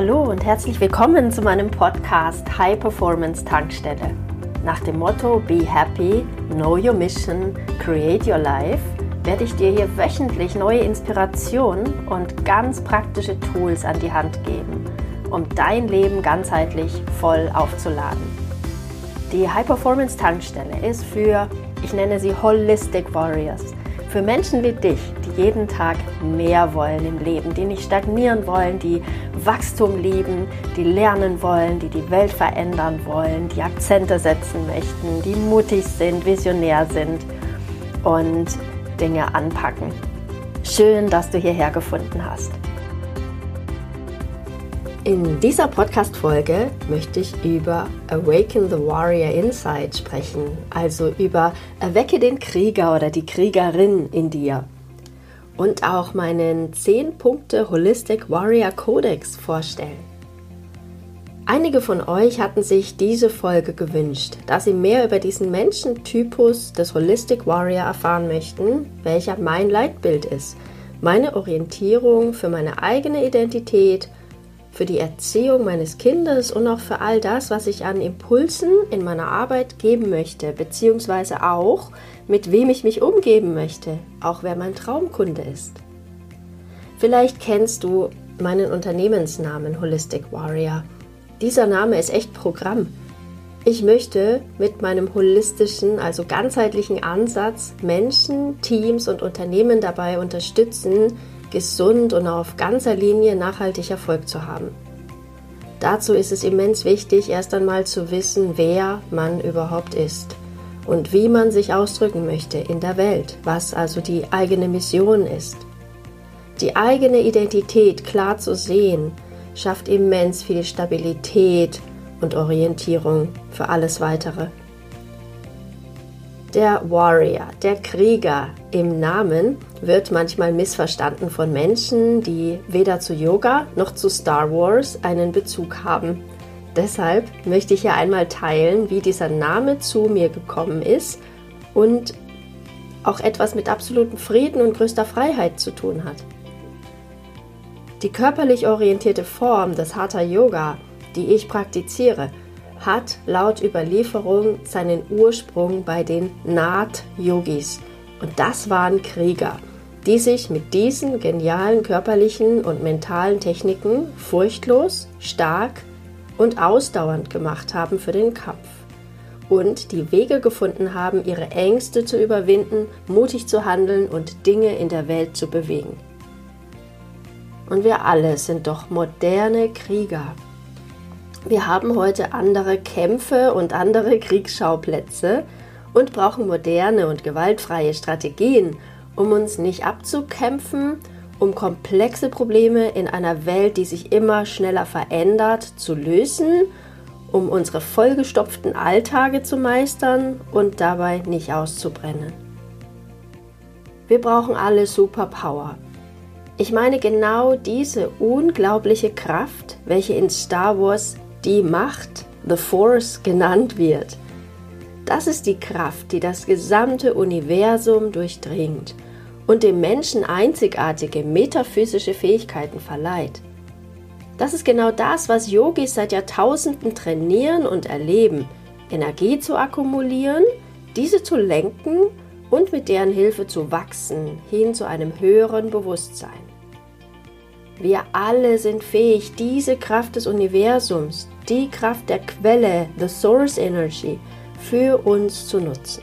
Hallo und herzlich willkommen zu meinem Podcast High Performance Tankstelle. Nach dem Motto Be Happy, Know Your Mission, Create Your Life werde ich dir hier wöchentlich neue Inspirationen und ganz praktische Tools an die Hand geben, um dein Leben ganzheitlich voll aufzuladen. Die High Performance Tankstelle ist für, ich nenne sie Holistic Warriors für Menschen wie dich, die jeden Tag mehr wollen im Leben, die nicht stagnieren wollen, die Wachstum lieben, die lernen wollen, die die Welt verändern wollen, die Akzente setzen möchten, die mutig sind, visionär sind und Dinge anpacken. Schön, dass du hierher gefunden hast. In dieser Podcast-Folge möchte ich über Awaken the Warrior Inside sprechen, also über Erwecke den Krieger oder die Kriegerin in dir und auch meinen 10 Punkte Holistic Warrior Codex vorstellen. Einige von euch hatten sich diese Folge gewünscht, da sie mehr über diesen Menschentypus des Holistic Warrior erfahren möchten, welcher mein Leitbild ist, meine Orientierung für meine eigene Identität für die Erziehung meines Kindes und auch für all das, was ich an Impulsen in meiner Arbeit geben möchte, beziehungsweise auch, mit wem ich mich umgeben möchte, auch wer mein Traumkunde ist. Vielleicht kennst du meinen Unternehmensnamen Holistic Warrior. Dieser Name ist echt Programm. Ich möchte mit meinem holistischen, also ganzheitlichen Ansatz Menschen, Teams und Unternehmen dabei unterstützen, gesund und auf ganzer Linie nachhaltig Erfolg zu haben. Dazu ist es immens wichtig, erst einmal zu wissen, wer man überhaupt ist und wie man sich ausdrücken möchte in der Welt, was also die eigene Mission ist. Die eigene Identität klar zu sehen, schafft immens viel Stabilität und Orientierung für alles Weitere. Der Warrior, der Krieger im Namen, wird manchmal missverstanden von Menschen, die weder zu Yoga noch zu Star Wars einen Bezug haben. Deshalb möchte ich hier einmal teilen, wie dieser Name zu mir gekommen ist und auch etwas mit absolutem Frieden und größter Freiheit zu tun hat. Die körperlich orientierte Form des Hatha Yoga, die ich praktiziere, hat laut Überlieferung seinen Ursprung bei den Naht-Yogis. Und das waren Krieger, die sich mit diesen genialen körperlichen und mentalen Techniken furchtlos, stark und ausdauernd gemacht haben für den Kampf. Und die Wege gefunden haben, ihre Ängste zu überwinden, mutig zu handeln und Dinge in der Welt zu bewegen. Und wir alle sind doch moderne Krieger. Wir haben heute andere Kämpfe und andere Kriegsschauplätze und brauchen moderne und gewaltfreie Strategien, um uns nicht abzukämpfen, um komplexe Probleme in einer Welt, die sich immer schneller verändert, zu lösen, um unsere vollgestopften Alltage zu meistern und dabei nicht auszubrennen. Wir brauchen alle Superpower. Ich meine genau diese unglaubliche Kraft, welche in Star Wars die Macht, The Force genannt wird. Das ist die Kraft, die das gesamte Universum durchdringt und dem Menschen einzigartige metaphysische Fähigkeiten verleiht. Das ist genau das, was Yogis seit Jahrtausenden trainieren und erleben, Energie zu akkumulieren, diese zu lenken und mit deren Hilfe zu wachsen hin zu einem höheren Bewusstsein. Wir alle sind fähig, diese Kraft des Universums, die Kraft der Quelle, the Source Energy, für uns zu nutzen.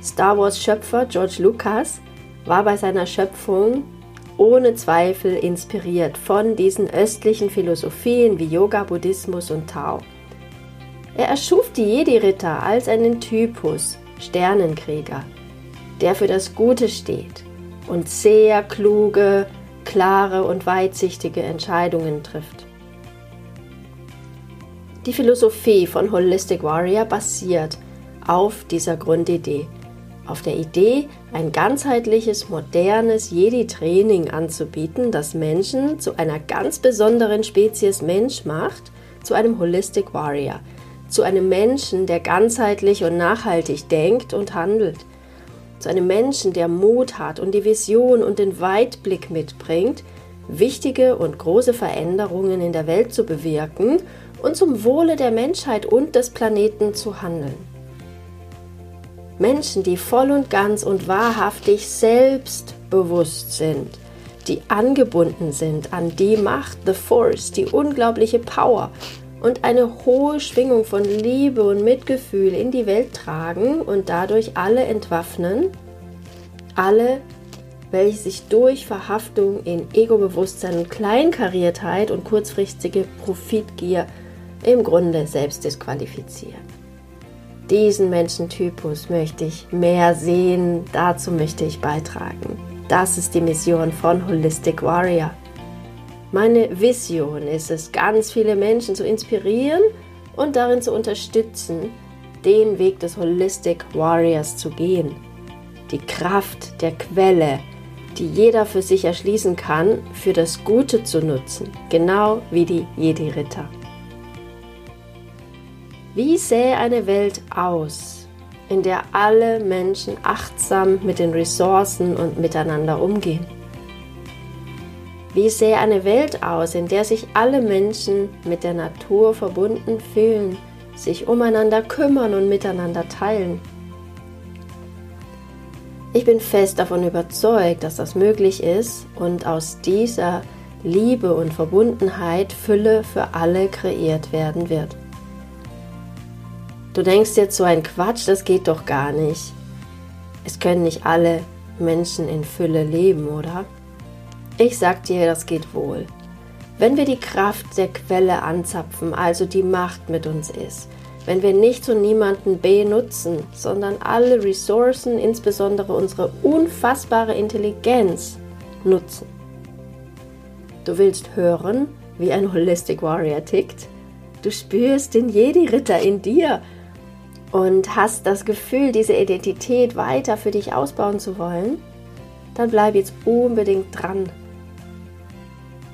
Star Wars Schöpfer George Lucas war bei seiner Schöpfung ohne Zweifel inspiriert von diesen östlichen Philosophien wie Yoga, Buddhismus und Tao. Er erschuf die Jedi-Ritter als einen Typus, Sternenkrieger, der für das Gute steht und sehr kluge, klare und weitsichtige Entscheidungen trifft. Die Philosophie von Holistic Warrior basiert auf dieser Grundidee, auf der Idee, ein ganzheitliches, modernes Jedi-Training anzubieten, das Menschen zu einer ganz besonderen Spezies Mensch macht, zu einem Holistic Warrior, zu einem Menschen, der ganzheitlich und nachhaltig denkt und handelt, zu einem Menschen, der Mut hat und die Vision und den Weitblick mitbringt, wichtige und große Veränderungen in der Welt zu bewirken und zum Wohle der Menschheit und des Planeten zu handeln. Menschen, die voll und ganz und wahrhaftig selbstbewusst sind, die angebunden sind an die Macht, the Force, die unglaubliche Power und eine hohe Schwingung von Liebe und Mitgefühl in die Welt tragen und dadurch alle entwaffnen, alle, welche sich durch Verhaftung in Ego-Bewusstsein, Kleinkariertheit und kurzfristige Profitgier im Grunde selbst disqualifizieren. Diesen Menschentypus möchte ich mehr sehen, dazu möchte ich beitragen. Das ist die Mission von Holistic Warrior. Meine Vision ist es, ganz viele Menschen zu inspirieren und darin zu unterstützen, den Weg des Holistic Warriors zu gehen. Die Kraft der Quelle, die jeder für sich erschließen kann, für das Gute zu nutzen, genau wie die Jedi-Ritter. Wie sähe eine Welt aus, in der alle Menschen achtsam mit den Ressourcen und miteinander umgehen? Wie sähe eine Welt aus, in der sich alle Menschen mit der Natur verbunden fühlen, sich umeinander kümmern und miteinander teilen? Ich bin fest davon überzeugt, dass das möglich ist und aus dieser Liebe und Verbundenheit Fülle für alle kreiert werden wird. Du denkst jetzt so ein Quatsch, das geht doch gar nicht. Es können nicht alle Menschen in Fülle leben, oder? Ich sag dir, das geht wohl. Wenn wir die Kraft der Quelle anzapfen, also die Macht mit uns ist, wenn wir nichts und niemanden benutzen, sondern alle Ressourcen, insbesondere unsere unfassbare Intelligenz, nutzen. Du willst hören, wie ein Holistic Warrior tickt? Du spürst den Jedi-Ritter in dir und hast das Gefühl, diese Identität weiter für dich ausbauen zu wollen, dann bleib jetzt unbedingt dran.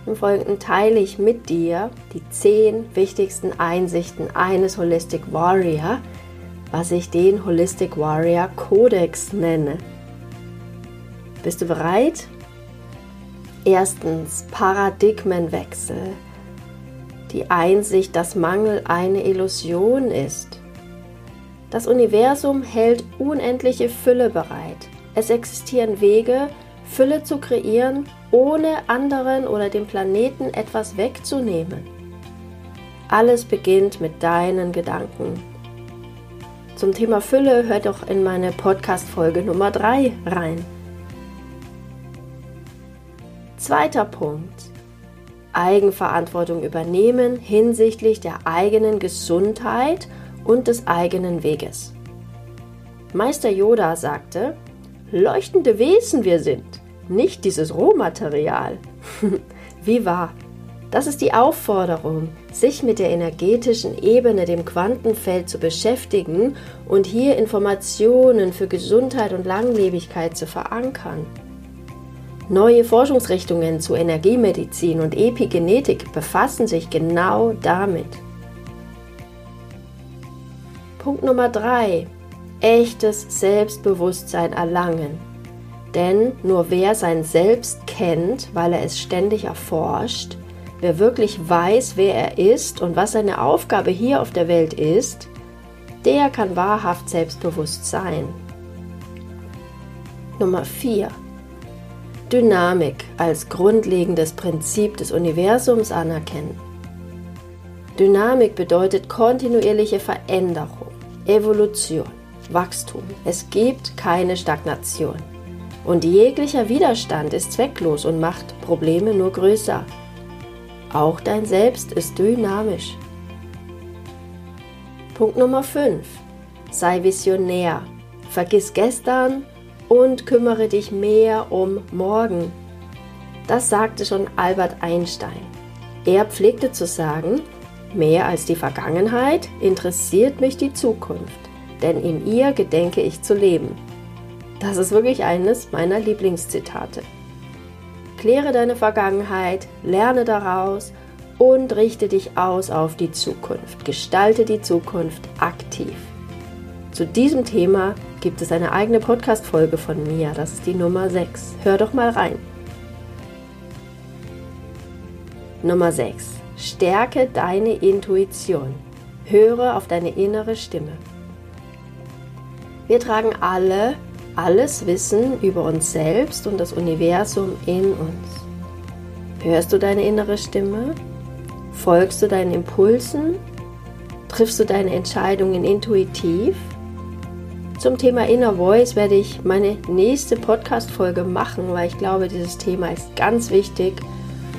Im Folgenden teile ich mit dir die zehn wichtigsten Einsichten eines Holistic Warrior, was ich den Holistic Warrior Codex nenne. Bist du bereit? Erstens Paradigmenwechsel. Die Einsicht, dass Mangel eine Illusion ist. Das Universum hält unendliche Fülle bereit. Es existieren Wege, Fülle zu kreieren, ohne anderen oder dem Planeten etwas wegzunehmen. Alles beginnt mit deinen Gedanken. Zum Thema Fülle hört doch in meine Podcast-Folge Nummer 3 rein. Zweiter Punkt. Eigenverantwortung übernehmen hinsichtlich der eigenen Gesundheit und des eigenen Weges. Meister Yoda sagte, leuchtende Wesen wir sind, nicht dieses Rohmaterial. Wie wahr? Das ist die Aufforderung, sich mit der energetischen Ebene, dem Quantenfeld zu beschäftigen und hier Informationen für Gesundheit und Langlebigkeit zu verankern. Neue Forschungsrichtungen zu Energiemedizin und Epigenetik befassen sich genau damit. Punkt Nummer 3. Echtes Selbstbewusstsein erlangen. Denn nur wer sein Selbst kennt, weil er es ständig erforscht, wer wirklich weiß, wer er ist und was seine Aufgabe hier auf der Welt ist, der kann wahrhaft selbstbewusst sein. Nummer 4. Dynamik als grundlegendes Prinzip des Universums anerkennen. Dynamik bedeutet kontinuierliche Veränderung. Evolution, Wachstum. Es gibt keine Stagnation. Und jeglicher Widerstand ist zwecklos und macht Probleme nur größer. Auch dein Selbst ist dynamisch. Punkt Nummer 5. Sei visionär. Vergiss gestern und kümmere dich mehr um morgen. Das sagte schon Albert Einstein. Er pflegte zu sagen, Mehr als die Vergangenheit interessiert mich die Zukunft, denn in ihr gedenke ich zu leben. Das ist wirklich eines meiner Lieblingszitate. Kläre deine Vergangenheit, lerne daraus und richte dich aus auf die Zukunft. Gestalte die Zukunft aktiv. Zu diesem Thema gibt es eine eigene Podcast-Folge von mir. Das ist die Nummer 6. Hör doch mal rein. Nummer 6. Stärke deine Intuition. Höre auf deine innere Stimme. Wir tragen alle alles Wissen über uns selbst und das Universum in uns. Hörst du deine innere Stimme? Folgst du deinen Impulsen? Triffst du deine Entscheidungen intuitiv? Zum Thema Inner Voice werde ich meine nächste Podcast-Folge machen, weil ich glaube, dieses Thema ist ganz wichtig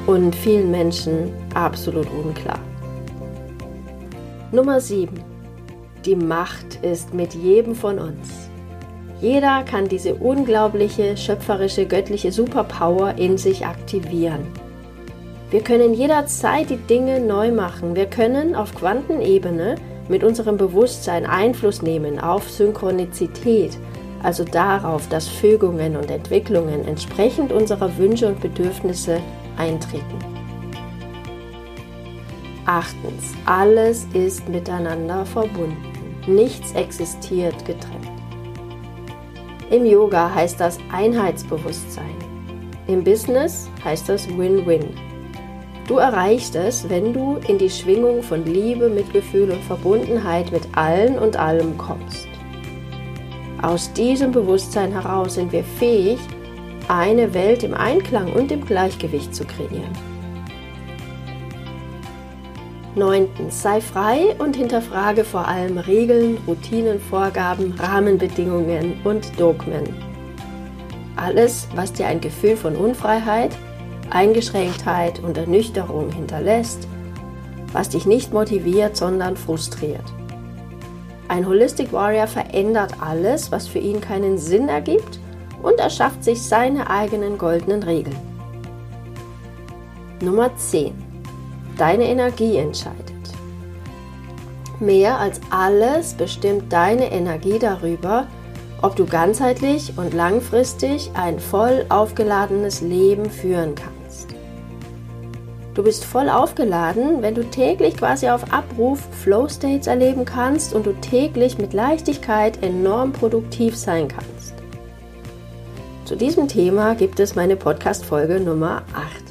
und vielen Menschen absolut unklar. Nummer 7. Die Macht ist mit jedem von uns. Jeder kann diese unglaubliche, schöpferische, göttliche Superpower in sich aktivieren. Wir können jederzeit die Dinge neu machen. Wir können auf Quantenebene mit unserem Bewusstsein Einfluss nehmen auf Synchronizität, also darauf, dass Fügungen und Entwicklungen entsprechend unserer Wünsche und Bedürfnisse eintreten. Achtens, alles ist miteinander verbunden. Nichts existiert getrennt. Im Yoga heißt das Einheitsbewusstsein. Im Business heißt das Win-Win. Du erreichst es, wenn du in die Schwingung von Liebe, Mitgefühl und Verbundenheit mit allen und allem kommst. Aus diesem Bewusstsein heraus sind wir fähig, eine Welt im Einklang und im Gleichgewicht zu kreieren. Neuntens, sei frei und hinterfrage vor allem Regeln, Routinen, Vorgaben, Rahmenbedingungen und Dogmen. Alles, was dir ein Gefühl von Unfreiheit, Eingeschränktheit und Ernüchterung hinterlässt, was dich nicht motiviert, sondern frustriert. Ein Holistic Warrior verändert alles, was für ihn keinen Sinn ergibt und erschafft sich seine eigenen goldenen Regeln. Nummer 10. Deine Energie entscheidet. Mehr als alles bestimmt deine Energie darüber, ob du ganzheitlich und langfristig ein voll aufgeladenes Leben führen kannst. Du bist voll aufgeladen, wenn du täglich quasi auf Abruf Flow States erleben kannst und du täglich mit Leichtigkeit enorm produktiv sein kannst. Zu diesem Thema gibt es meine Podcast-Folge Nummer 8.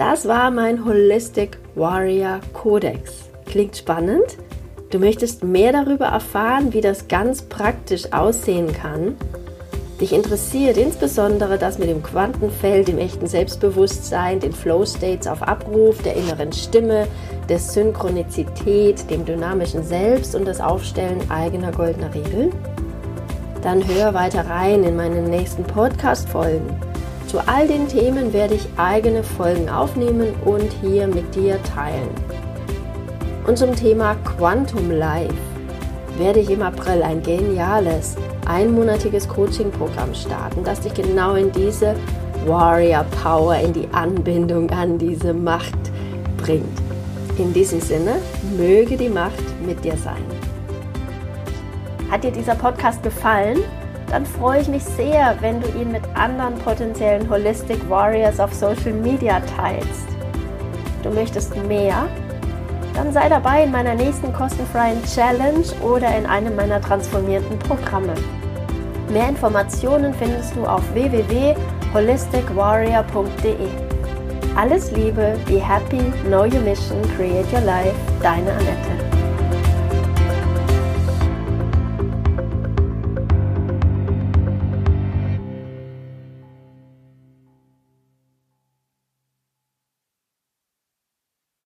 Das war mein Holistic Warrior Codex. Klingt spannend? Du möchtest mehr darüber erfahren, wie das ganz praktisch aussehen kann? Dich interessiert insbesondere das mit dem Quantenfeld, dem echten Selbstbewusstsein, den Flow States auf Abruf, der inneren Stimme, der Synchronizität, dem dynamischen Selbst und das Aufstellen eigener goldener Regeln? Dann hör weiter rein in meinen nächsten Podcast-Folgen. Zu all den Themen werde ich eigene Folgen aufnehmen und hier mit dir teilen. Und zum Thema Quantum Life werde ich im April ein geniales einmonatiges Coaching-Programm starten, das dich genau in diese Warrior Power, in die Anbindung an diese Macht bringt. In diesem Sinne, möge die Macht mit dir sein. Hat dir dieser Podcast gefallen? Dann freue ich mich sehr, wenn du ihn mit anderen potenziellen Holistic Warriors auf Social Media teilst. Du möchtest mehr? Dann sei dabei in meiner nächsten kostenfreien Challenge oder in einem meiner transformierten Programme. Mehr Informationen findest du auf www.holisticwarrior.de. Alles Liebe, be happy, know your mission, create your life, deine Annette.